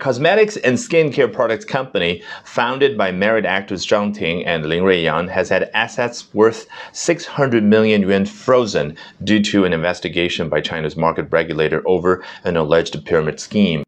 Cosmetics and skincare products company founded by married actors Zhang Ting and Lin Ruiyang has had assets worth 600 million yuan frozen due to an investigation by China's market regulator over an alleged pyramid scheme.